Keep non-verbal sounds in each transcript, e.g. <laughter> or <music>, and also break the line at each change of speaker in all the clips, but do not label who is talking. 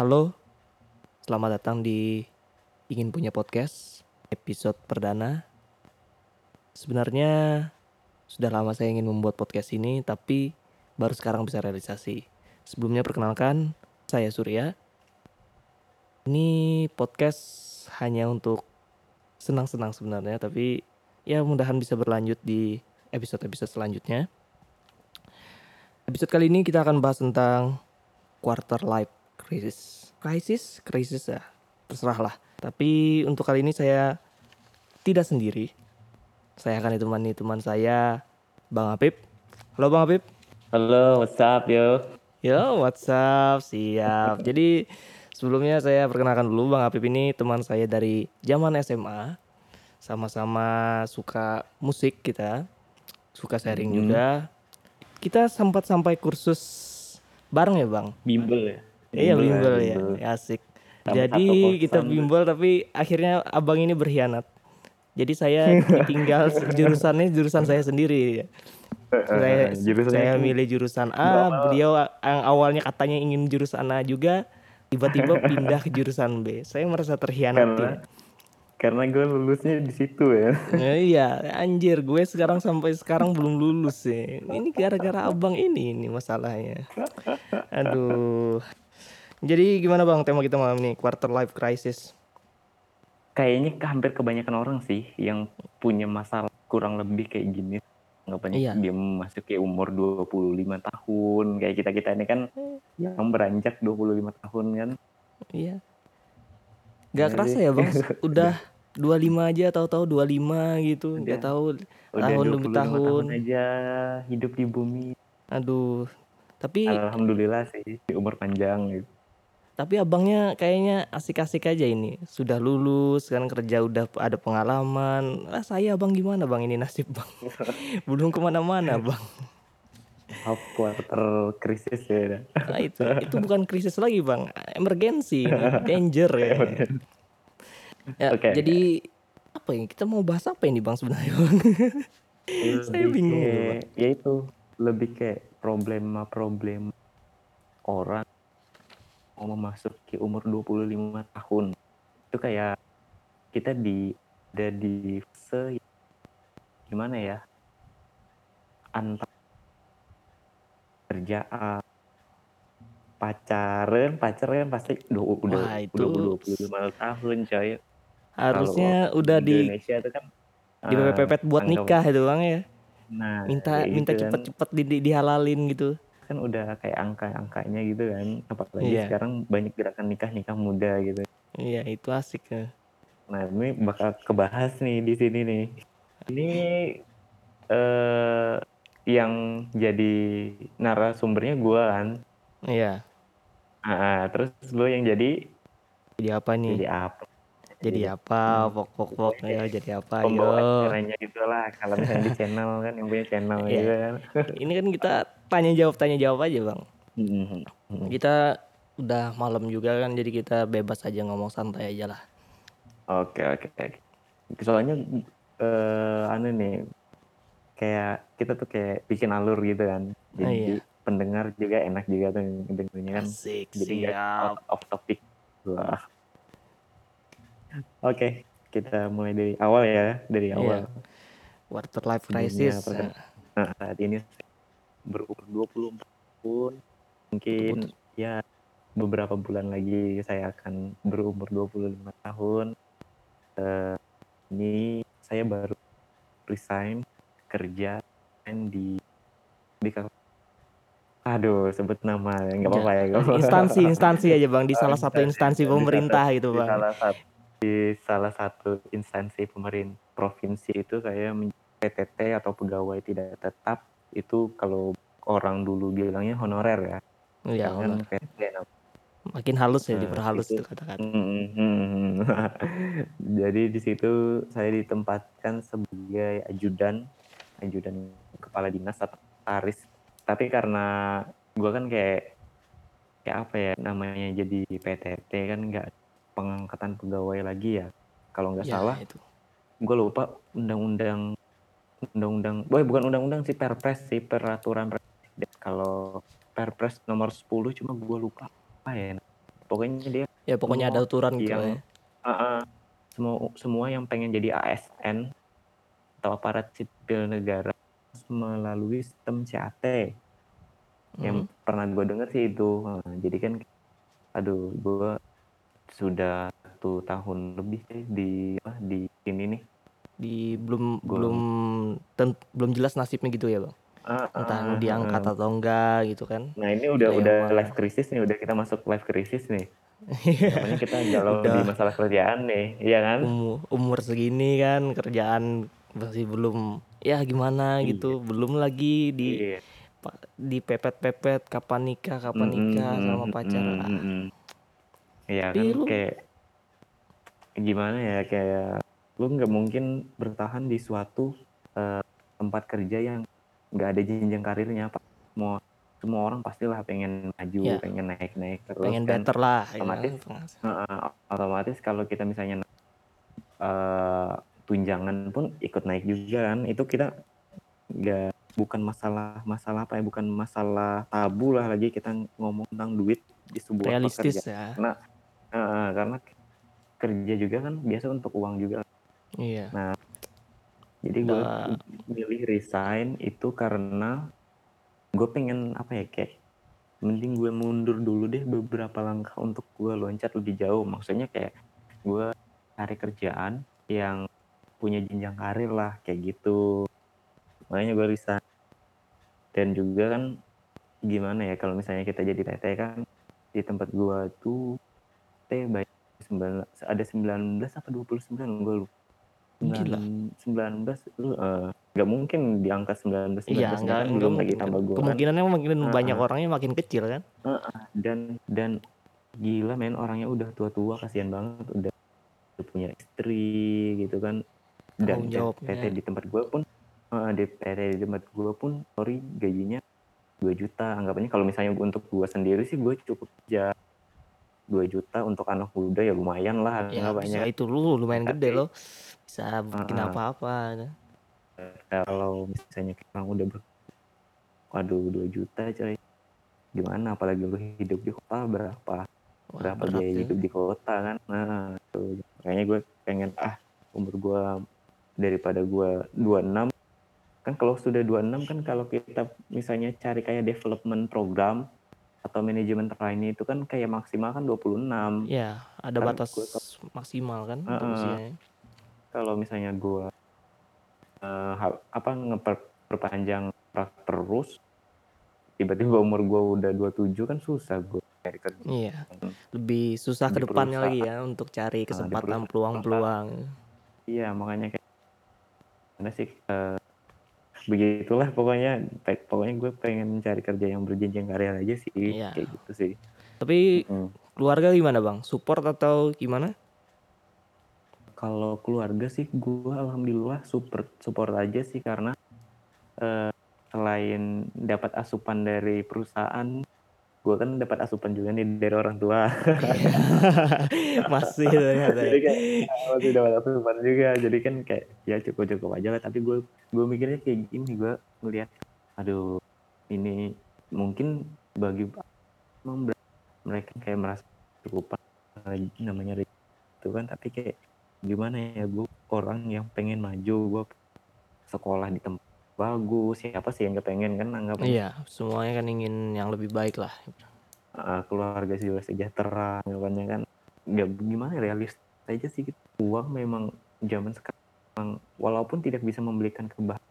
Halo, selamat datang di Ingin Punya Podcast episode perdana. Sebenarnya sudah lama saya ingin membuat podcast ini, tapi baru sekarang bisa realisasi. Sebelumnya perkenalkan, saya Surya. Ini podcast hanya untuk senang-senang sebenarnya, tapi ya mudahan bisa berlanjut di episode-episode selanjutnya. Episode kali ini kita akan bahas tentang quarter life crisis. Crisis, crisis ya, terserah lah. Tapi untuk kali ini saya tidak sendiri. Saya akan ditemani teman saya, Bang Apip. Halo Bang Apip.
Halo, what's up yo?
Yo, what's up? Siap. <laughs> Jadi sebelumnya saya perkenalkan dulu Bang Apip ini teman saya dari zaman SMA. Sama-sama suka musik kita. Suka sharing juga. Kita sempat sampai kursus bareng ya Bang?
Bimbel ya?
Iya bimbel ya, asik.
Sama
Jadi kita bimbel tapi akhirnya abang ini berkhianat. Jadi saya ditinggal <laughs> jurusannya jurusan saya sendiri. Saya,
Jurusannya
saya milih jurusan A, beliau yang awalnya katanya ingin jurusan A juga, tiba-tiba <laughs> pindah ke jurusan B. Saya merasa terhianati.
karena karena gue lulusnya di situ ya.
Ya, <laughs> iya, anjir, gue sekarang sampai sekarang belum lulus sih. Ini gara-gara abang ini ini masalahnya. Aduh. Jadi gimana bang tema kita malam ini quarter life crisis?
Kayaknya hampir kebanyakan orang sih yang punya masalah kurang lebih kayak gini. Anggapannya
Iya.
dia masuk ke umur 25 tahun. Kayak kita-kita ini kan yang beranjak 25 tahun kan.
Iya. Gak
Jadi-
kerasa ya bang, <laughs> udah 25 aja tahu-tahu 25 gitu,
Udah.
nggak tahu
Udah
tahun
25
demi
tahun.
tahun.
aja hidup di bumi.
Aduh, tapi
Alhamdulillah sih di umur panjang gitu.
Tapi abangnya kayaknya asik-asik aja ini. Sudah lulus kan kerja udah ada pengalaman. Lah saya bang gimana bang ini nasib bang? <laughs> Belum ke mana-mana bang.
Half quarter krisis ya.
Nah, itu itu bukan krisis lagi bang, emergensi, danger ya. Ya,
Oke.
jadi apa ya kita mau bahas apa ini bang sebenarnya bang? Saya bingung,
kayak- ya itu lebih kayak problema-problem orang mau memasuki umur 25 tahun itu kayak kita di ada di fase gimana ya antara kerjaan pacaran pacaran pasti udah udah
Wah, itu
udah 25 tahun coy
Harusnya
Kalau
udah di
Indonesia itu kan
di
eh,
pepet buat nikah itu bang ya.
Nah,
Minta minta
gitu kan.
cepet-cepet di, di- dihalalin gitu.
Kan udah kayak angka-angkanya gitu kan. Apalagi
Iya.
sekarang banyak gerakan nikah nikah muda gitu.
Iya itu asik ya.
Nah ini bakal kebahas nih di sini nih. Ini eh yang jadi narasumbernya gua kan.
Iya.
Ah, terus lo yang jadi
Jadi apa nih?
jadi apa?
Jadi apa? Pok pok pok ya jadi apa? Yo.
acaranya gitu lah. Kalau misalnya di channel kan yang punya channel
Iya.
gitu kan.
Ini kan kita tanya jawab tanya jawab aja bang.
Mhm.
Kita udah malam juga kan jadi kita bebas aja ngomong santai aja lah.
Oke oke oke. Soalnya eh anu nih kayak kita tuh kayak bikin alur gitu kan. Jadi
iya.
pendengar juga enak juga tuh dengernya kan.
Asik
Jadi
siap.
out of topic. Wah. Oke, kita mulai dari awal ya, dari
Iya.
awal.
Quarter life
Sebelumnya
crisis.
perken- Nah, saat ini berumur 24 tahun. Mungkin ya beberapa bulan lagi saya akan berumur 25 tahun. Eh, ini saya baru resign kerja di di Aduh, sebut nama nggak apa-apa ya.
Instansi instansi aja bang di salah satu instansi
Di
pemerintah gitu
di
bang.
salah satu di salah satu instansi pemerintah provinsi itu saya PTT atau pegawai tidak tetap itu kalau orang dulu bilangnya honorer ya.
Iya.
Kan
honor.
PT namanya.
Makin halus ya
Nah,
diperhalus
itu-
kata-kata.
Mm-mm. <laughs> Jadi di situ saya ditempatkan sebagai ajudan, ajudan kepala dinas atau taris. Tapi karena gua kan kayak kayak apa ya namanya jadi PTT kan nggak pengangkatan pegawai lagi ya. Kalau nggak
Ya,
salah,
itu.
gue lupa undang-undang undang-undang, boy bukan undang-undang sih perpres sih peraturan presiden. Kalau perpres nomor 10 cuma gue lupa apa ya pokoknya dia
Ya pokoknya ada aturan gitu
yang
ya.
Heeh. semua semua yang pengen jadi ASN atau aparat sipil negara melalui sistem CAT yang
Mhm.
pernah gue denger sih itu Heeh, jadi kan aduh gue sudah satu tahun lebih sih di di sini nih
Di belum
Gua-
belum ten- belum jelas nasibnya gitu ya, Bang.
Ah,
Entah
ah,
diangkat
ah.
atau enggak gitu kan.
nah ini udah udah
mana.
life crisis nih udah kita masuk life crisis nih <laughs> namanya kita galau
Udah.
di masalah kerjaan nih iya kan
umur, umur segini kan kerjaan masih belum ya gimana
Iya.
gitu belum lagi di
Iya.
pa- dipepet-pepet kapan nikah kapan nikah
Mm-mm,
sama pacar Ah,
mm-mm. Iya kan kayak gimana ya kayak lu nggak mungkin bertahan di suatu eh, tempat kerja yang nggak ada jenjang karirnya apa semua semua orang pastilah pengen maju
Iya.
pengen naik naik terus
pengen
kan.
better lah ya
otomatis.
kan.
Heeh, otomatis kalau kita misalnya eh, tunjangan pun ikut naik juga kan itu kita nggak bukan masalah masalah apa ya bukan masalah tabu lah lagi kita ngomong tentang duit di sebuah
realistis
pekerjaan.
ya
Heeh, karena kerja juga kan biasa untuk uang juga
iya.
Jadi gue
Udah.
milih resign itu karena gue pengen apa ya kayak mending gue mundur dulu deh beberapa langkah untuk gue loncat lebih jauh. Maksudnya kayak gue cari kerjaan yang punya jenjang karir lah kayak gitu. Makanya gue resign. Dan juga kan gimana ya kalau misalnya kita jadi TT kan di tempat gue tuh T 19 ada 19 apa 29 gue lupa
Gila.
19 lu eh, nggak mungkin di angka 19 19
iya
kan
enggak
belum lagi tambah gue kan?
Kemungkinannya makin
Ah,
banyak orangnya makin kecil kan?
Dan dan gila men orangnya udah tua-tua kasihan banget udah, punya istri gitu kan? Dan
jawabnya.
PT di tempat gue pun eh, di PT di tempat gue pun sorry gajinya 2 juta. Anggapannya kalau misalnya untuk gue sendiri sih gue cukup kerja 2 juta. Untuk anak muda ya lumayan lah
ya
anggapannya.
itu lu lumayan
Tapi-
gede loh bisa bikin
ah.
apa-apa
kalau misalnya orang udah ber waduh 2 juta coy. Gimana? Apalagi lu hidup di kota berapa?
Wah,
berapa biaya
ya.
hidup di kota kan? Nah tuh. Makanya gue pengen ah umur gue daripada gue 26 kan kalau sudah 26 kan kalau kita misalnya cari kayak development program atau manajemen trainee itu kan kayak maksimal kan 26
ya ada
Kan
batas
ke-
maksimal kan untuk
ah.
usianya
kalau misalnya gue eh, hal- apa ngeperpanjang kontrak terus tiba-tiba umur gue udah 27 kan susah gue cari kerja
Iya, lebih susah ke depannya lagi ya untuk cari
di
kesempatan peluang-peluang.
iya makanya kayak mana sih eh, begitulah pokoknya pokoknya gue pengen cari kerja yang berjenjang karir aja sih
Iya.
kayak gitu sih
Tapi
Hmm.
keluarga gimana bang? Support atau gimana?
Kalau keluarga sih gue alhamdulillah support support aja sih karena eh, selain dapat asupan dari perusahaan gue kan dapat asupan juga nih dari orang tua <laughs>
Masih ternyata. ya.
jadi kan masih dapat asupan juga jadi kan kayak ya cukup cukup aja lah tapi gue gue mikirnya kayak gini gue ngelihat aduh ini mungkin bagi mereka kayak merasa cukup namanya itu kan tapi kayak gimana ya gue orang yang pengen maju gue sekolah di tempat bagus siapa sih yang gak pengen kan anggap
Iya, semuanya kan ingin yang lebih baik lah.
uh, keluarga juga sejahtera anggapannya kan nggak gimana ya, realis aja sih gitu. uang memang zaman sekarang walaupun tidak bisa membelikan kebahagiaan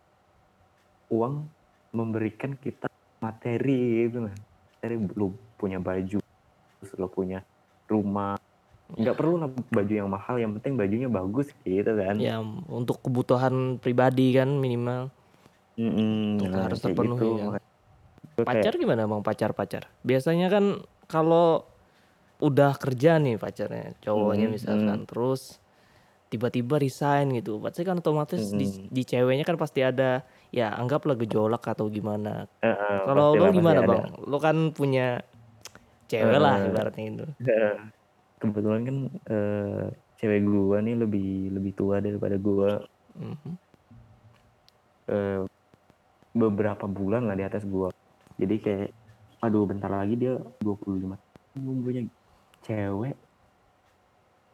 uang memberikan kita materi gitu kan materi lu punya baju terus lu punya rumah nggak perlu lah baju yang mahal yang penting bajunya bagus gitu kan
Ya untuk kebutuhan pribadi kan minimal.
Mm-mm,
Itu
nah,
harus terpenuhi
gitu.
ya.
Kayak,
Pacar gimana bang? Pacar pacar. Biasanya kan kalau udah kerja nih pacarnya, cowoknya
Hmm,
misalkan, terus tiba-tiba resign gitu. Pasti kan otomatis di,
Hmm.
di ceweknya kan pasti ada ya anggaplah gejolak atau gimana.
eh,
Kalau lo gimana
ada.
bang? Lo kan punya cewek lah
Eh.
ibaratnya itu.
Kebetulan kan eh, cewek gua nih lebih lebih tua daripada gua.
Mhm.
eh, beberapa bulan lah di atas gua. Jadi kayak aduh bentar lagi dia 25 tahun gua punya cewek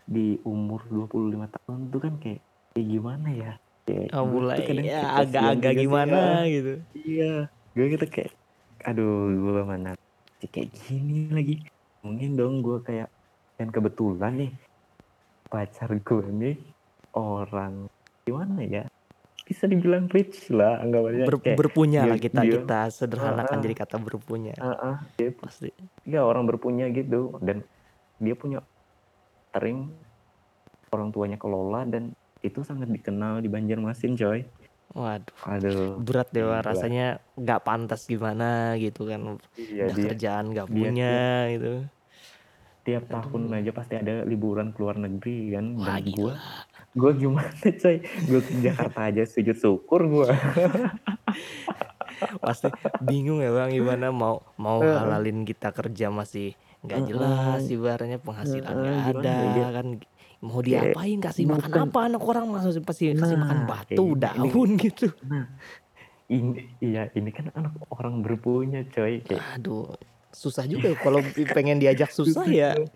di umur 25 tahun tuh kan kayak kayak gimana ya? Kayak
Oh, mulai ya agak-agak gimana
ya
gitu.
iya gue gitu kayak aduh gue mana sih kayak gini lagi? Mungkin dong gue kayak dan kebetulan nih pacar gue nih orang gimana ya? Bisa dibilang rich lah anggapannya.
Ber-
kayak
berpunya
dia
lah kita
dia
kita sederhanakan
ah,
jadi kata berpunya.
Ah, ah, dia
pasti.
ya orang berpunya gitu. Dan dia punya sering orang tuanya kelola dan itu sangat dikenal di Banjarmasin coy.
Waduh,
aduh.
Berat deh
gila.
rasanya nggak pantas gimana gitu kan.
iya
Udah
dia
kerjaan nggak
dia
punya
tiap
gitu.
Tiap tahun
Aduh,
aja pasti ada liburan ke luar negeri kan?
Wah
dan gue gue gimana <laughs> coy? Gue ke Jakarta aja sujud syukur gue <laughs>
Pasti bingung ya bang gimana mau mau halalin kita kerja masih nggak jelas ibaratnya penghasilan nggak ada
ya?
kan? Mau
kayak
diapain kasih makan
bukan.
Apa? Anak orang masih pasti kasih makan
nah
batu
kayak gini ini
daun <laughs> gitu.
Nah ini iya ini kan anak orang berpunya coy. Kayak
aduh susah juga kalau pengen diajak susah ya
coy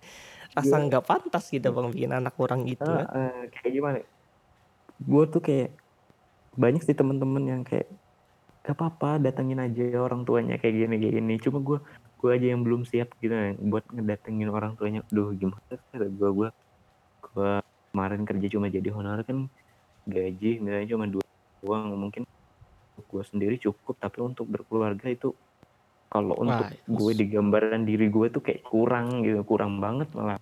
rasa nggak pantas kita bang bikin anak orang gitu kan
kayak gimana? Gue tuh kayak banyak sih temen-temen yang kayak gak apa-apa datengin aja orang tuanya kayak gini kayak gini. Cuma gue gue aja yang belum siap gitu ya, buat ngedatengin orang tuanya. Duh gimana gue gue gue kemarin kerja cuma jadi honorer kan gaji nilainya cuma dua uang mungkin gue sendiri cukup tapi untuk berkeluarga itu kalau untuk
wah
gue di gambaran diri gue tuh kayak kurang gitu kurang banget malah.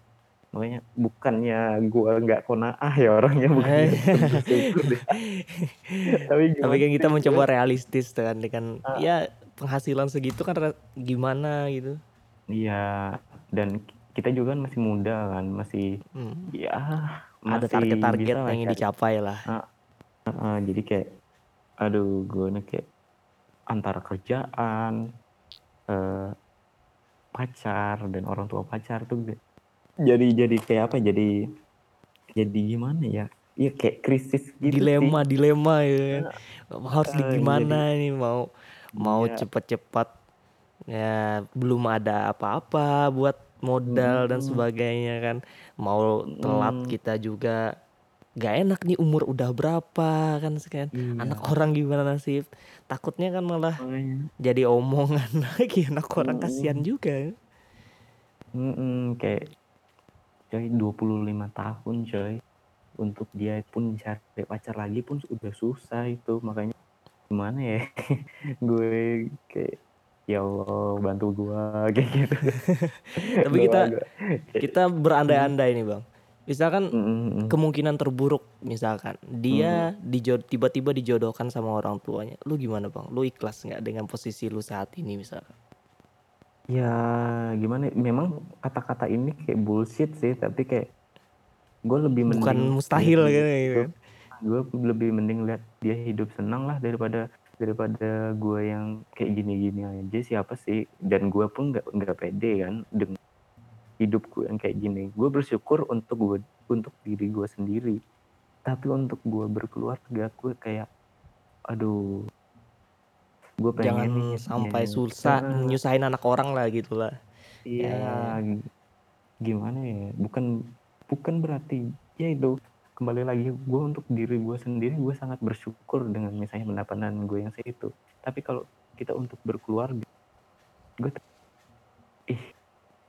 Makanya bukannya gue nggak konaah ya orangnya bersyukur <laughs> deh. <laughs> Tapi
tapi kan kita mencoba realistis kan dengan
Ah,
ya penghasilan segitu kan gimana gitu.
Iya dan kita juga kan masih muda kan masih
Hmm.
ya
ada
masih
target-target
bisa lah
yang ingin dicapai lah.
Ah, ah, jadi kayak aduh gue nih kayak antara kerjaan eh, pacar dan orang tua pacar tuh jadi jadi kayak apa jadi jadi gimana ya? Iya kayak krisis gitu sih.
Dilema dilema ya. Kan. harus di
Ah, jadi
gimana nih? Mau mau
iya.
cepet-cepet ya belum ada apa-apa buat modal dan
Mm-mm.
sebagainya kan. Mau telat
Mm,
kita juga gak enak nih umur udah berapa kan sekian anak
iya.
Orang gimana sih? Takutnya kan malah
makanya.
jadi omongan <laughs> lagi. Anak orang kasihan
Mm-mm.
juga.
Mm-mm, kayak coy 25 tahun coy. Untuk dia pun cari pacar lagi pun udah susah itu. Makanya gimana ya? <laughs> Gue kayak ya Allah bantu gue <laughs> kayak gitu.
Tapi kita kita
mm,
berandai-andai nih bang misalkan
mm, mm, mm,
kemungkinan terburuk misalkan dia dijod tiba-tiba dijodohkan sama orang tuanya lu gimana bang? Lu ikhlas nggak dengan posisi lu saat ini misalkan?
Ya gimana ya, memang kata-kata ini kayak bullshit sih tapi kayak gue lebih
bukan
mending
mustahil gitu kan?
gue lebih mending lihat dia hidup senang lah daripada daripada gue yang kayak gini-gini aja. Siapa sih? Dan gue pun nggak nggak pede kan dengan hidup gue yang kayak gini. Gue bersyukur untuk gue untuk diri gue sendiri. Tapi untuk gue berkeluarga gue kayak aduh gue pengen
jangan
nih
sampai
ya,
susah
ah,
nyusahin anak orang lah gitu lah.
Iya
ya
gimana ya? Bukan bukan berarti ya itu kembali lagi gue untuk diri gue sendiri gue sangat bersyukur dengan misalnya pendapatan gue yang segitu. Tapi kalau kita untuk berkeluarga gue ih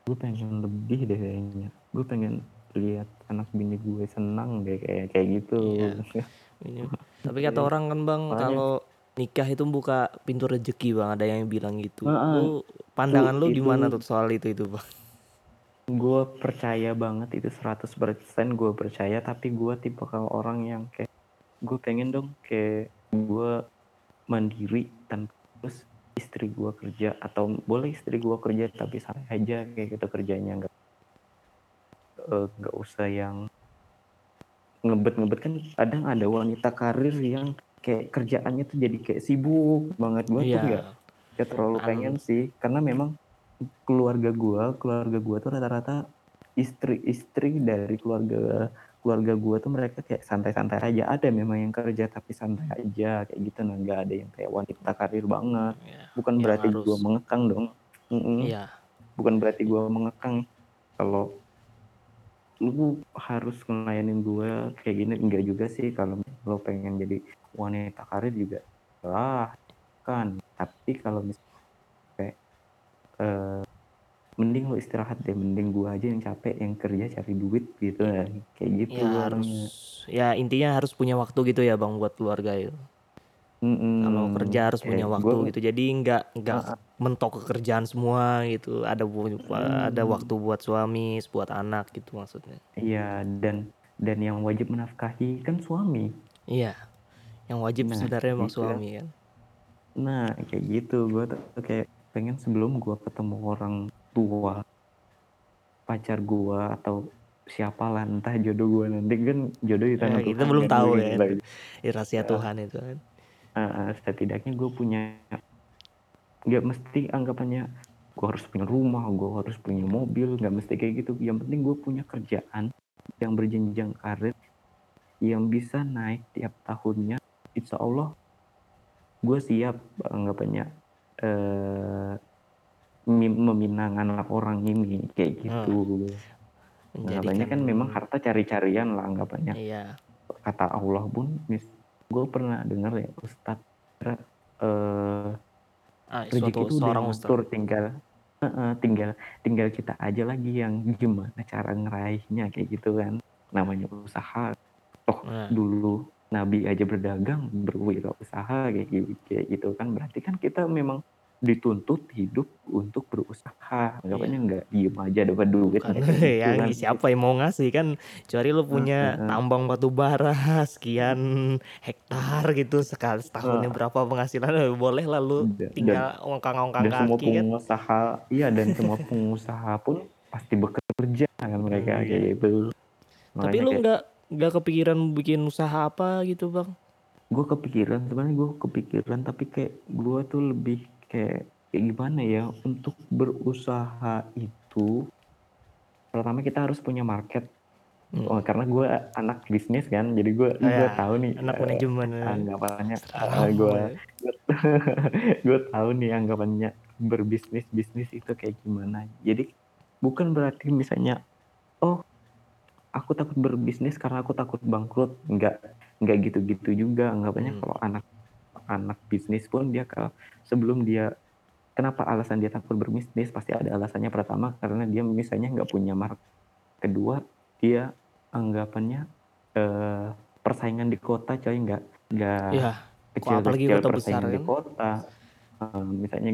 gue pengen lebih deh kayaknya. Gue pengen lihat anak bini gue senang deh kayak kayak gitu.
Iya. <laughs> Tapi kata orang kan bang kalau nikah itu buka pintu rezeki bang. Ada yang bilang gitu.
Ah,
lu pandangan lu gimana tuh soal itu itu bang?
Gue percaya banget itu 100% gue percaya tapi gue tipe kalau orang yang kayak gue pengen dong kayak gue mandiri tanpa terus istri gue kerja atau boleh istri gue kerja tapi santai aja kayak gitu kerjanya. Nggak eh, nggak usah yang ngebet-ngebet. Kan kadang ada wanita karir yang kayak kerjaannya tuh jadi kayak sibuk banget. Gue tuh nggak
iya
nggak terlalu
an
pengen sih. Karena memang keluarga gua keluarga gua tuh rata-rata istri-istri dari keluarga keluarga gua tuh mereka kayak santai-santai aja. Ada memang yang kerja tapi santai aja kayak gitu. Nah nggak ada yang kayak wanita karir banget.
Ya,
bukan
yang
berarti gua mengekang dong. Mm-mm.
iya.
Bukan berarti gua mengekang. Kalau lu harus ngelayanin gue kayak gini enggak juga sih. Kalau lo pengen jadi wanita karir juga lah kan. Tapi kalau misalnya kayak eh, mending lo istirahat deh mending gua aja yang capek yang kerja cari duit gitu kan kayak gitu
ya harus ya intinya harus punya waktu gitu ya bang buat keluarga itu
Mm-mm.
kalau kerja harus punya
Kayak
waktu
gua-
gitu. Jadi nggak nggak mentok ke kerjaan semua gitu. Ada bu- ada
Hmm.
waktu buat suami buat anak gitu maksudnya.
Iya dan dan yang wajib menafkahi kan suami.
Iya yang wajib
Nah,
sebenarnya emang
gitu kan.
suami kan
nah kayak gitu. Gua tuh kayak pengen sebelum gua ketemu orang tua pacar gua atau siapalah entah jodoh gua nanti. Kan jodoh di
Ya, kita belum
kan,
tahu
gua
ya
nggak
itu. Ya, rahasia Tuhan itu kan.
Uh, setidaknya gue punya nggak mesti anggapannya gue harus punya rumah gue harus punya mobil nggak mesti kayak gitu. Yang penting gue punya kerjaan yang berjenjang karir yang bisa naik tiap tahunnya. Insya Allah gue siap anggapannya eh meminang anak orang ini kayak gitu. Anggapannya kan memang harta cari-carian lah anggapannya.
Iya.
Kata Allah pun mis gue pernah dengar ya Ustadz eh
ah,
rezeki itu udah ngatur tinggal eh, tinggal tinggal kita aja lagi yang gimana cara ngeraihnya kayak gitu kan. Namanya usaha. Toh
Nah.
dulu Nabi aja berdagang berwirausaha kayak gitu, kayak gitu kan. Berarti kan kita memang dituntut hidup untuk berusaha. Anggapannya nggak diem aja dapat duit <laughs>
ya
kan.
siapa yang mau ngasih kan? Kecuali lu punya
Heeh.
tambang batu bara <laughs> sekian hektar gitu sekali setahunnya berapa penghasilan eh, <laughs> boleh lah lu
Dan-
tinggal ongkang-ongkang
dan semua
kaki kan?
pengusaha iya dan semua pengusaha pun pasti bekerja kan mereka
Hmm,
kayak gitu.
Tapi lu nggak nggak kepikiran bikin usaha apa gitu bang?
Gue kepikiran sebenarnya gue kepikiran tapi kayak gue tuh lebih kayak kayak gimana ya untuk berusaha itu pertama kita harus punya market
Hmm.
oh, karena gue anak bisnis kan jadi gue gue
Ya,
tahu nih
anak
eh,
manajemen
anggapannya gue
eh.
gue <laughs> tahu nih anggapannya berbisnis bisnis itu kayak gimana jadi bukan berarti misalnya oh aku takut berbisnis karena aku takut bangkrut nggak nggak gitu-gitu juga anggapannya
Hmm.
kalau anak anak bisnis pun dia kalau sebelum dia kenapa alasan dia takut berbisnis? Pasti ada alasannya pertama karena dia misalnya nggak punya mark. Kedua dia anggapannya eh, persaingan di kota coy nggak nggak
ya
kecil
apalagi
kecil
kota besar
persaingan di
kan.
kota. Eh, misalnya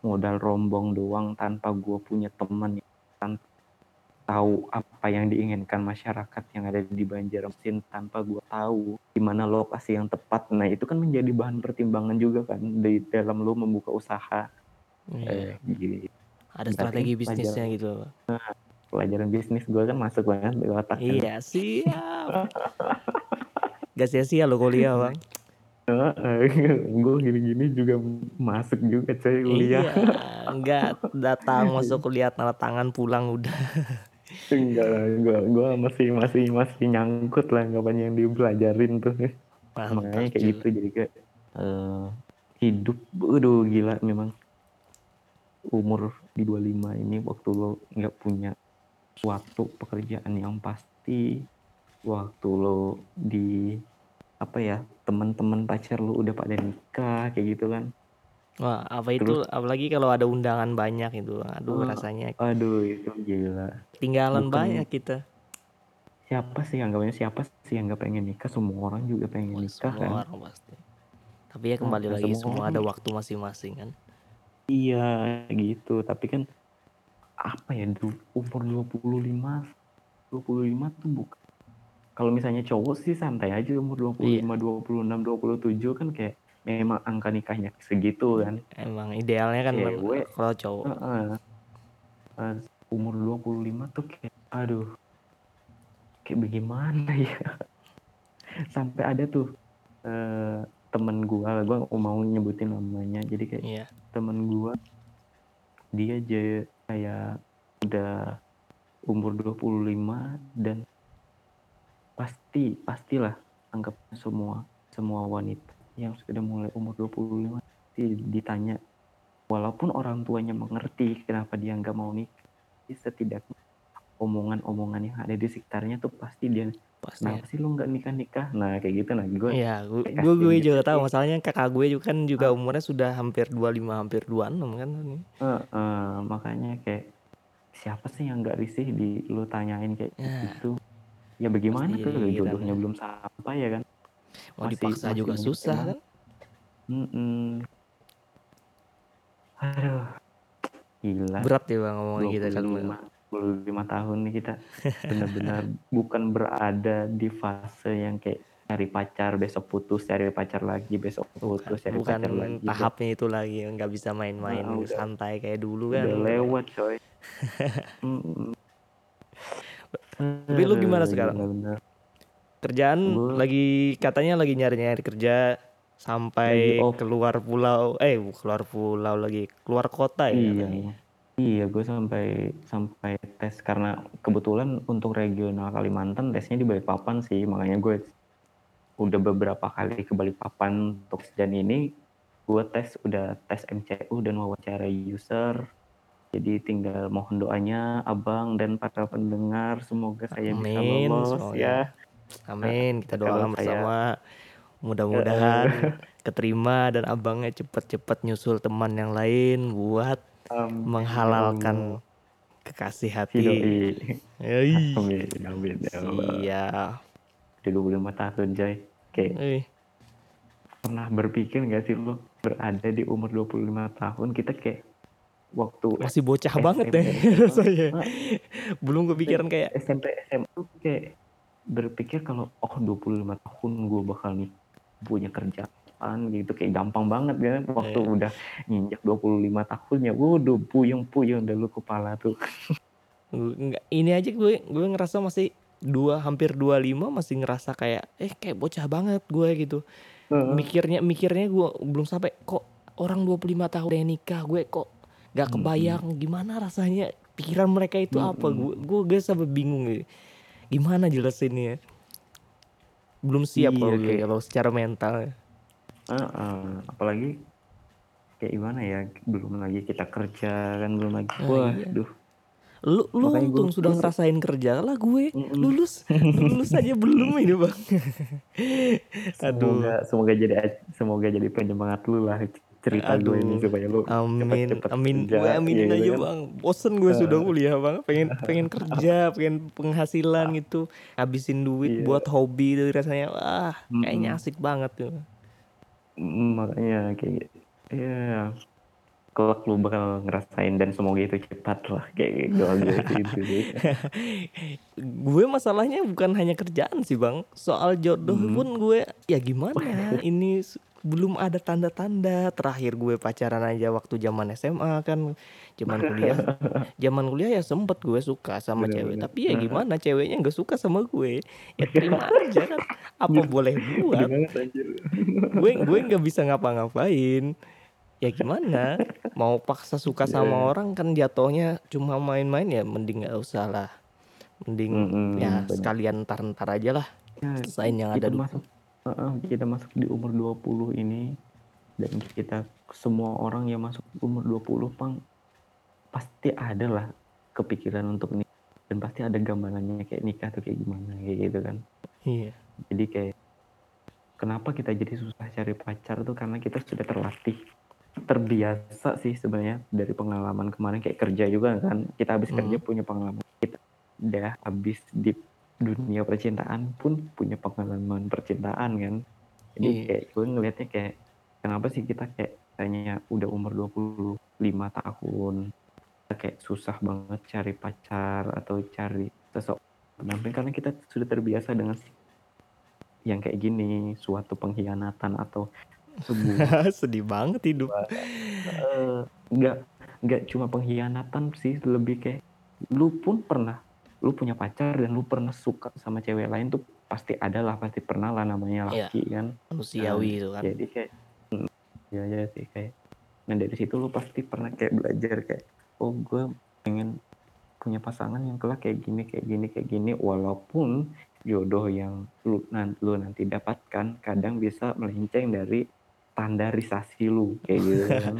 modal rombong doang tanpa gue punya teman yang tan- tahu apa yang diinginkan masyarakat yang ada di Banjarmasin tanpa gue tahu di mana lokasi yang tepat. Nah itu kan menjadi bahan pertimbangan juga kan di dalam lo membuka usaha.
Iya.
eh, gitu.
ada
berarti
strategi
pelajaran-
bisnisnya gitu
pelajaran bisnis gue kan masuk banget di otak kan.
iya siap. Gak sia-sia lo kuliah bang
gue gini-gini juga masuk juga coy kuliah.
Iya nggak datang masuk kuliah tanda tangan pulang udah
Enggak, gua gua masih masih masih nyangkut lah anggapan yang dipelajarin tuh.
Mantap,
Makanya kayak gitu jadi kayak eh, hidup. Aduh gila memang. Umur di 25 ini waktu lo nggak punya suatu pekerjaan yang pasti waktu lo di apa ya teman-teman pacar lo udah pada nikah kayak gitu kan
Wah, apa itu? Apalagi kalau ada undangan banyak itu. Aduh,
Oh.
rasanya.
aduh itu gila.
Tinggalan
bukan-
banyak kita.
siapa sih anggapannya siapa sih yang nggak pengen nikah? Semua orang juga pengen
Wah,
nikah kan?
semua orang pasti. Tapi ya kembali
Nah,
lagi
semua
semua ada waktu masing-masing kan.
Iya gitu, tapi kan apa ya umur 25 25 tuh bukan kalau misalnya cowok sih santai aja umur 25, 26, 27 kan kayak memang angka nikahnya segitu kan.
Emang idealnya kan
Cewek.
kalau cowok.
Heeh. Eh, umur 25 tuh kayak aduh kayak bagaimana ya <laughs> sampai ada tuh eh, temen gua gua mau nyebutin namanya jadi kayak
Iya.
temen gua dia aja kayak udah umur 25 dan pasti pastilah anggap semua semua wanita yang sudah mulai umur 25 pasti ditanya walaupun orang tuanya mengerti kenapa dia nggak mau nikah setidaknya omongan-omongan yang ada di sekitarnya tuh pasti dia
Pasti.
kenapa sih lu nggak nikah-nikah nah kayak gitu nah gue
Iya, gu
kayak
gue gue
kasihan gitu
juga tahu masalahnya kakak gue juga kan juga
Ah.
umurnya sudah hampir 25, hampir 26 kan ini.
Heeh, makanya kayak siapa sih yang nggak risih di lu tanyain kayak
Ya,
gitu ya bagaimana tuh
pikiran
jodohnya
ya.
belum sampai ya kan
Mau
masih
dipaksa
masih
juga susah kan?
Mm-mm. aduh gila
Berat ya Bang ngomongin kita kan Bang.
25 25 tahun nih kita <laughs> benar-benar bukan berada di fase yang kayak cari pacar besok putus cari pacar lagi besok putus cari
bukan
pacar lagi
tahapnya itu lagi nggak bisa main-main
udah
santai kayak dulu kan.
udah lewat coy <laughs> Mm-mm.
Tapi lu gimana sekarang?
gila bener
Kerjaan
gue
lagi katanya lagi nyari-nyari kerja
lagi
sampai
off
keluar pulau, eh keluar pulau lagi, keluar kota ya
iya
katanya.
iya. Gue sampai sampai tes karena kebetulan untuk regional Kalimantan tesnya di Balikpapan sih makanya gue udah beberapa kali ke Balikpapan untuk dan ini. Gue tes udah tes MCU dan wawancara user. Jadi tinggal mohon doanya abang dan para pendengar semoga saya bisa
Amin,
lolos
semoga.
ya
Amin, kita doakan bersama. Mudah-mudahan <laughs> keterima dan abangnya cepet-cepet nyusul teman yang lain buat
amin.
menghalalkan kekasih
si
hati.
amin amin ya
siap.
udah 25 tahun Jay kayak
Eh,
pernah berpikir gak sih lo berada di umur 25 tahun? Kita kayak waktu
masih bocah banget
SMP SMA
rasanya.
ah,
Belum kepikiran kayak
SMP SMA tuh kayak berpikir kalau oh 25 tahun gue bakal nih punya kerjaan gitu kayak gampang banget kan waktu
eh,
udah nginjak 25 tahunnya waduh puyeng-puyeng dah lu kepala tuh
nggak ini aja gue gue ngerasa masih dua hampir 25 masih ngerasa kayak eh kayak bocah banget gue gitu.
Heeh.
Mikirnya mikirnya gue belum sampai kok orang 25 tahun udah nikah gue kok nggak
Mm-mm.
kebayang gimana rasanya pikiran mereka itu apa gue gue gue sampai bingung gitu. Gimana jelasinnya? Belum siap
iya
kalau gue
kayak
kalau secara mental.
Heeh, apalagi kayak gimana ya belum lagi kita kerja kan belum lagi.
Nah
wah
iya.
duh.
Lu lu
makanya gue
untung sudah
gue se-
ngerasain kerja lah gue.
Mm-mm.
lulus lulus aja belum ini bang. <laughs> Aduh.
semoga semoga jadi semoga jadi penyemangat lu lah cerita gue ini supaya lu
amin
cepet-cepet
amin
kerja.
gue
ya
aminin
gitu
aja
kan
bang. Bosen gue sudah kuliah bang. Pengen pengen kerja <laughs> pengen penghasilan gitu. Habisin duit
iya.
buat hobi itu rasanya. Wah kayaknya
Mm-mm.
asik banget tuh.
Mm, makanya kayak ya kelak lu bakal ngerasain dan semoga itu cepat lah kayak doa gue sih itu sih. <laughs>
Gue masalahnya bukan hanya kerjaan sih bang. Soal jodoh
Mm.
pun gue ya gimana? <laughs> Ini belum ada tanda-tanda. Terakhir gue pacaran aja waktu zaman SMA kan. Zaman <laughs> kuliah zaman kuliah ya sempet gue suka sama cewek.
bener-bener
tapi ya
nah.
gimana ceweknya nggak suka sama gue. Ya <laughs> terima aja. Kan apa boleh buat? gue gue nggak bisa ngapa-ngapain. Ya gimana? Mau paksa suka sama
ya
orang kan jatuhnya cuma main-main ya mending nggak usah lah. Mending
Mm-mm,
ya
bener.
sekalian ntar-ntar aja lah.
Ya,
selesain yang ada dulu
kita masuk di umur 20 ini. Dan kita semua orang yang masuk umur 20 pang pasti ada lah kepikiran untuk nikah dan pasti ada gambarannya kayak nikah tuh kayak gimana kayak gitu kan.
Iya.
Jadi kayak kenapa kita jadi susah cari pacar tuh karena kita sudah terlatih terbiasa sih sebenarnya dari pengalaman kemarin kayak kerja juga kan. Kita habis kerja
Hmm.
punya pengalaman kita udah habis di dunia percintaan pun punya pengalaman percintaan kan? Jadi
iya.
kayak gue ngelihatnya kayak kenapa sih kita kayak kayaknya udah umur 25 tahun kita kayak susah banget cari pacar atau cari seseorang pendamping karena kita sudah terbiasa dengan yang kayak gini suatu pengkhianatan atau sebuah <laughs>
sedih banget hidup.
Eh, nggak nggak cuma pengkhianatan sih lebih kayak lu pun pernah lu punya pacar dan lu pernah suka sama cewek lain tuh pasti ada lah pasti pernah lah namanya
Iya,
laki kan? Nah
manusiawi itu kan.
jadi kayak ya ya sih kayak nah dari situ lu pasti pernah kayak belajar kayak oh gue pengen punya pasangan yang kelak kayak gini kayak gini kayak gini walaupun jodoh yang lu, nan- lu nanti dapatkan kadang bisa melenceng dari standarisasi lu kayak gitu <laughs> kan?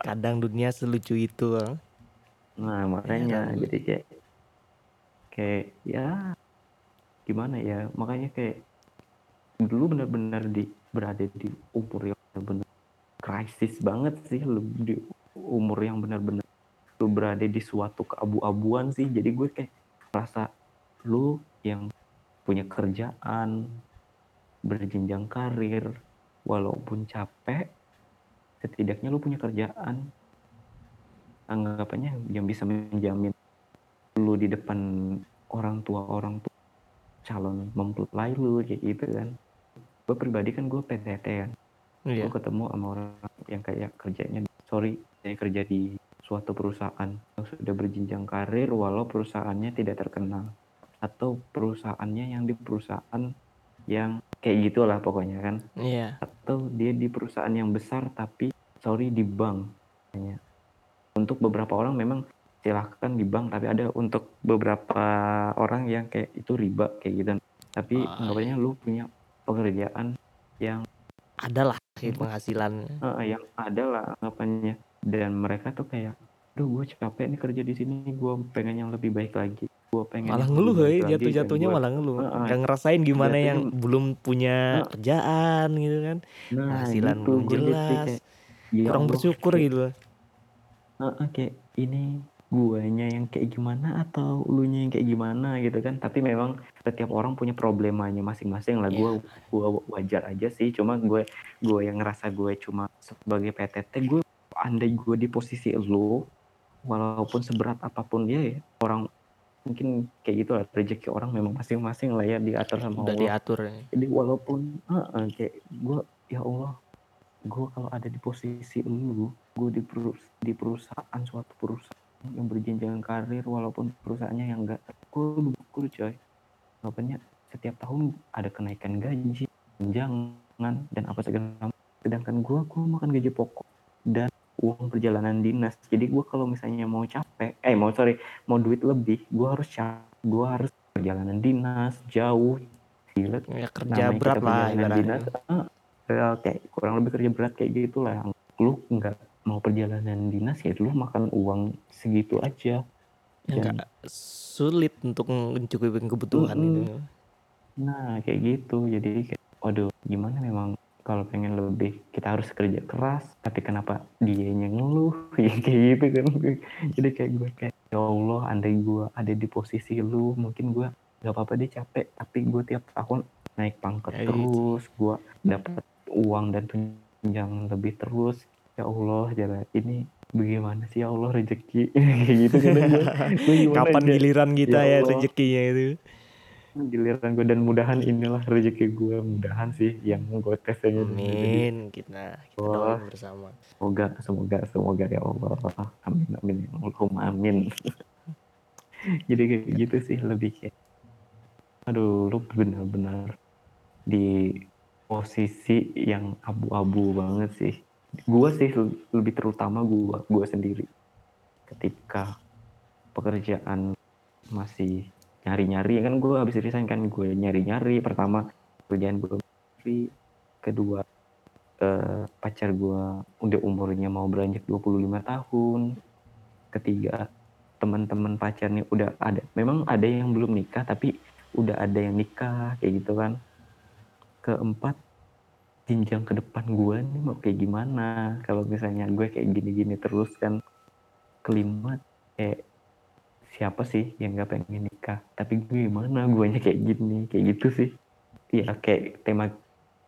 Kadang dunia selucu itu
nah makanya
gue
jadi kayak kayak ya gimana ya makanya kayak dulu benar-benar di berada di umur yang benar-benar krisis banget sih di umur yang benar-benar lu berada di suatu keabu-abuan sih. Jadi gue kayak rasa lu yang punya kerjaan berjenjang karir walaupun capek setidaknya lu punya kerjaan. Anggapannya yang bisa menjamin lu di depan orang tua orang tua calon mempelai lu kayak gitu kan gue pribadi kan gue PTT kan
Iya.
gue ketemu sama orang yang kayak kerjanya sorry saya kerja di suatu perusahaan yang sudah berjenjang karir walau perusahaannya tidak terkenal atau perusahaannya yang di perusahaan yang kayak gitulah pokoknya kan
Iya.
atau dia di perusahaan yang besar tapi sorry di bank Kayaknya. untuk beberapa orang memang silahkan di bank tapi ada untuk beberapa orang yang kayak itu riba kayak gitu tapi
Ah,
anggapannya lu punya pekerjaan yang
Ada lah penghasilan.
eh, yang ada lah anggapannya dan mereka tuh kayak duh gue capek nih kerja di sini gue pengen yang lebih baik lagi gue pengen
Malah
yang
ngeluh ya
dan
jatuh-jatuhnya
gua-
malah ngeluh.
Heeh.
Nggak ngerasain gimana yang
Jatuhnya-
belum punya
Heeh.
kerjaan gitu kan.
nah
Penghasilan
gitu,
belum jelas.
kayak, ya
Kurang
Allah,
bersyukur
kayak-
gitu.
Heeh, kayak ini guanya yang kayak gimana atau lunya yang kayak gimana gitu kan. Tapi memang setiap orang punya problemanya masing-masing lah. Gue gua wajar aja sih. Cuma gue gue yang ngerasa gue cuma sebagai PTT gue andai gue di posisi lo walaupun seberat apa pun dia ya orang mungkin kayak gitu lah. Rezeki orang memang masing-masing lah ya diatur sama
Udah
Allah.
diatur. ya.
jadi walaupun heeh, kayak gue ya Allah gue kalau ada di posisi lu gue di, perus- di perusahaan suatu perusahaan yang berjenjang karir walaupun perusahaannya yang enggak gue bersyukur coy. Makanya setiap tahun ada kenaikan gaji tunjangan dan apa segala sedangkan gue gue makan gaji pokok dan uang perjalanan dinas. Jadi gue kalau misalnya mau capek eh mau sorry mau duit lebih gue harus capek. Gue harus perjalanan dinas jauh. Gila.
Ya kerja
namanya
berat lah ibaratnya.
dinas, eh, ya, kayak kurang lebih kerja berat kayak gitu lah lu nggak mau perjalanan dinas ya lu makan uang segitu aja. Dan-
nggak sulit untuk mencukupi kebutuhan
Mm-mm.
itu.
nah kayak gitu. Jadi kayak waduh gimana memang kalau pengen lebih kita harus kerja keras tapi kenapa dianya ngeluh? <laughs> Ya kayak gitu kan. Jadi kayak gue kayak ya Allah andai gue ada di posisi lu mungkin gue nggak apa-apa deh capek. Tapi gue tiap tahun naik pangkat
Ya,
terus gue dapat uang dan tunjangan lebih terus ya Allah jalan. Ini bagaimana sih ya Allah rezeki? <laughs> Kayak gitu kan
Kapan
aja?
giliran kita
Ya
ya,
Allah.
rezekinya itu?
giliran gue dan mudahan inilah rezeki gue mudahan sih yang gue tes. Jadi,
Amin. Kita kita doain bersama.
semoga semoga semoga ya Allah. Amin amin. Ya Allahumma amin. <laughs> Jadi kayak gitu sih lebih kayak aduh lu benar-benar di posisi yang abu-abu banget sih gua sih lebih terutama gua gua sendiri. Ketika pekerjaan masih nyari-nyari kan gua habis resign kan gue nyari-nyari. Pertama kerjaan belum free kedua eh, pacar gua udah umurnya mau beranjak 25 tahun. Ketiga teman-teman pacarnya udah ada memang ada yang belum nikah tapi udah ada yang nikah kayak gitu kan. Keempat jenjang ke depan gue nih mau kayak gimana kalau misalnya gue kayak gini-gini terus kan kelima kayak siapa sih yang nggak pengen nikah tapi gue gimana guanya kayak gini kayak gitu sih ya kayak tema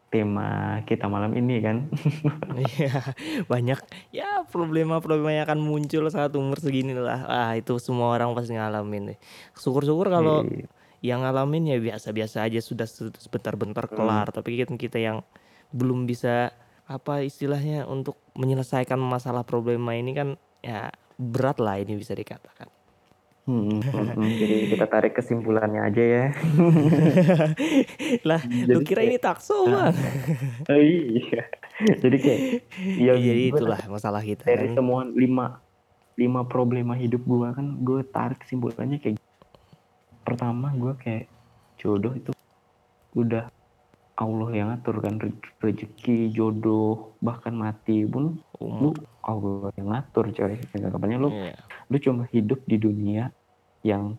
tema kita malam ini kan <laughs>
Iya banyak ya problema-problema yang akan muncul saat umur segini lah. Ah itu semua orang pasti ngalamin. Syukur-syukur kalau
Iya.
yang ngalamin ya biasa-biasa aja sudah se- sebentar-bentar
Hmm.
kelar. Tapi kita kita yang belum bisa apa istilahnya untuk menyelesaikan masalah problema ini kan ya berat lah ini bisa dikatakan.
Hmm, hmm, hmm. jadi kita tarik kesimpulannya aja ya <laughs>
lah lu
Jadi
kira
kayak-
ini takso
Ah.
bang? <laughs>
Oh, iya jadi kayak ya
Jadi
gue
itulah masalah kita.
dari
kan.
semua lima lima problema hidup gue kan gue tarik kesimpulannya kayak pertama gue kayak jodoh itu udah Allah yang ngatur kan Re- rezeki jodoh bahkan mati pun
Umur.
lu Allah yang ngatur coy anggapannya lu
Iya.
lu cuma hidup di dunia yang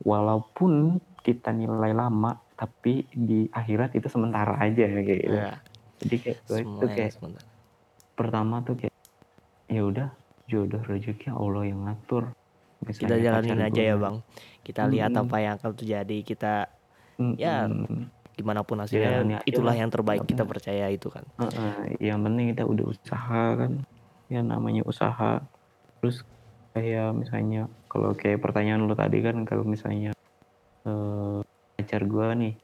walaupun kita nilai lama tapi di akhirat itu sementara aja kayak gitu.
Ya,
Jadi kayak gue itu
semuanya
kayak
sebentar.
pertama tuh kayak ya udah jodoh rezeki Allah yang ngatur.
Kita
Misalnya
jalanin
pacar
aja
gua-
ya, Bang. Kita lihat
Mm-mm.
apa yang akan terjadi. Kita ya,
Mm-mm.
Gimana pun
Jalani
hasilnya
aja
itulah
lah.
yang terbaik kita percaya itu kan.
Heeh, yang penting kita udah usaha kan. Ya namanya usaha. Terus kayak misalnya kalau kayak pertanyaan lu tadi kan kalau misalnya eh, pacar gua nih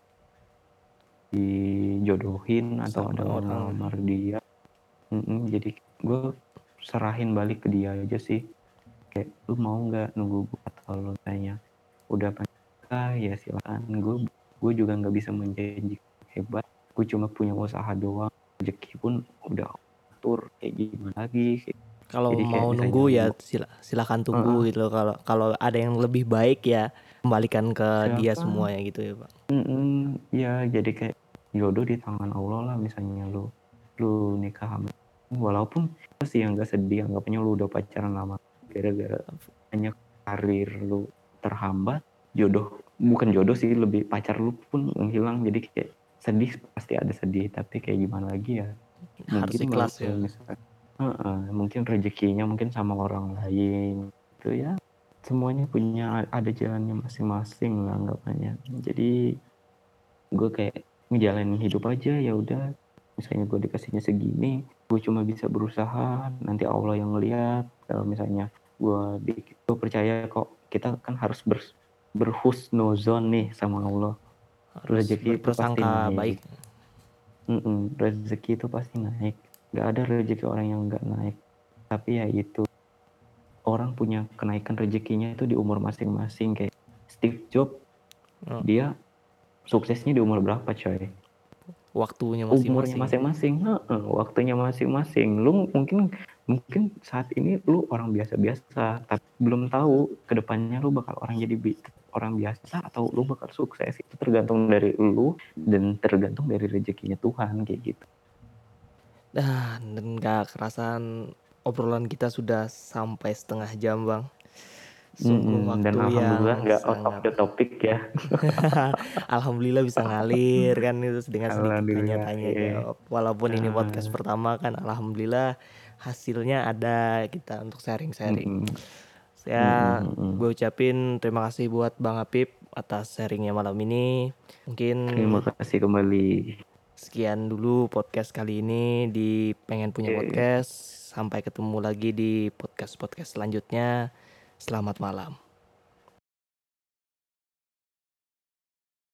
dijodohin atau
Sama
ada orang. ngelamar dia Mm-mm, jadi gue serahin balik ke dia aja sih. Kayak lu mau nggak nunggu gue atau lu tanya udah nikah ya silakan. Gue gue juga nggak bisa menjanjikan hebat. Gue cuma punya usaha doang. Rezeki pun udah atur. Kayak gimana lagi? Kayak
Kalau mau nunggu ya sila, silakan tunggu gitu loh. Kalau kalau ada yang lebih baik ya kembalikan ke dia
Silakan.
semuanya gitu ya, Bang.
Mm-mm, ya jadi kayak jodoh di tangan Allah lah misalnya lu lu nikah sama walaupun sih yang gak sedih anggapnya lu udah pacaran lama gara-gara hanya karir lu terhambat jodoh bukan jodoh sih lebih pacar lu pun menghilang jadi kayak sedih pasti ada sedih. Tapi kayak gimana lagi ya?
Harus
mungkin
ikhlas ya.
misalkan Heeh, mungkin rezekinya mungkin sama orang lain. Itu ya semuanya punya ada jalannya masing-masing lah anggapannya. Jadi gue kayak ngejalanin hidup aja ya udah. Misalnya gue dikasihnya segini gue cuma bisa berusaha. Nanti Allah yang ngeliat. Kalau misalnya gue gue percaya kok kita kan harus ber, berhusnuzon nih sama Allah rezeki itu pasti naik.
baik.
Rezeki itu pasti naik nggak ada rezeki orang yang nggak naik tapi ya itu orang punya kenaikan rezekinya itu di umur masing-masing kayak Steve Jobs
Oh.
dia suksesnya di umur berapa coy
Waktunya
umurnya
masing-masing.
masing-masing Heeh, waktunya masing-masing lu mungkin mungkin saat ini lu orang biasa-biasa tapi belum tahu ke depannya lu bakal orang jadi orang biasa atau lu bakal sukses itu tergantung dari lu dan tergantung dari rezekinya Tuhan kayak gitu
Dan, dan gak kerasan obrolan kita sudah sampai setengah jam, Bang. Sungguh
Mm-mm,
waktu
dan alhamdulillah nggak out of the topic ya <laughs>
Alhamdulillah bisa ngalir kan itu dengan sedikit tanya-tanya
iya.
jawab. Walaupun ini
Ah.
podcast pertama kan alhamdulillah hasilnya ada kita untuk sharing-sharing.
Mm-mm.
Ya,
Mm-mm.
gue ucapin terima kasih buat Bang Apip atas sharingnya malam ini. Mungkin
terima kasih kembali
sekian dulu podcast kali ini di pengen punya podcast. Sampai ketemu lagi di podcast-podcast selanjutnya. Selamat malam.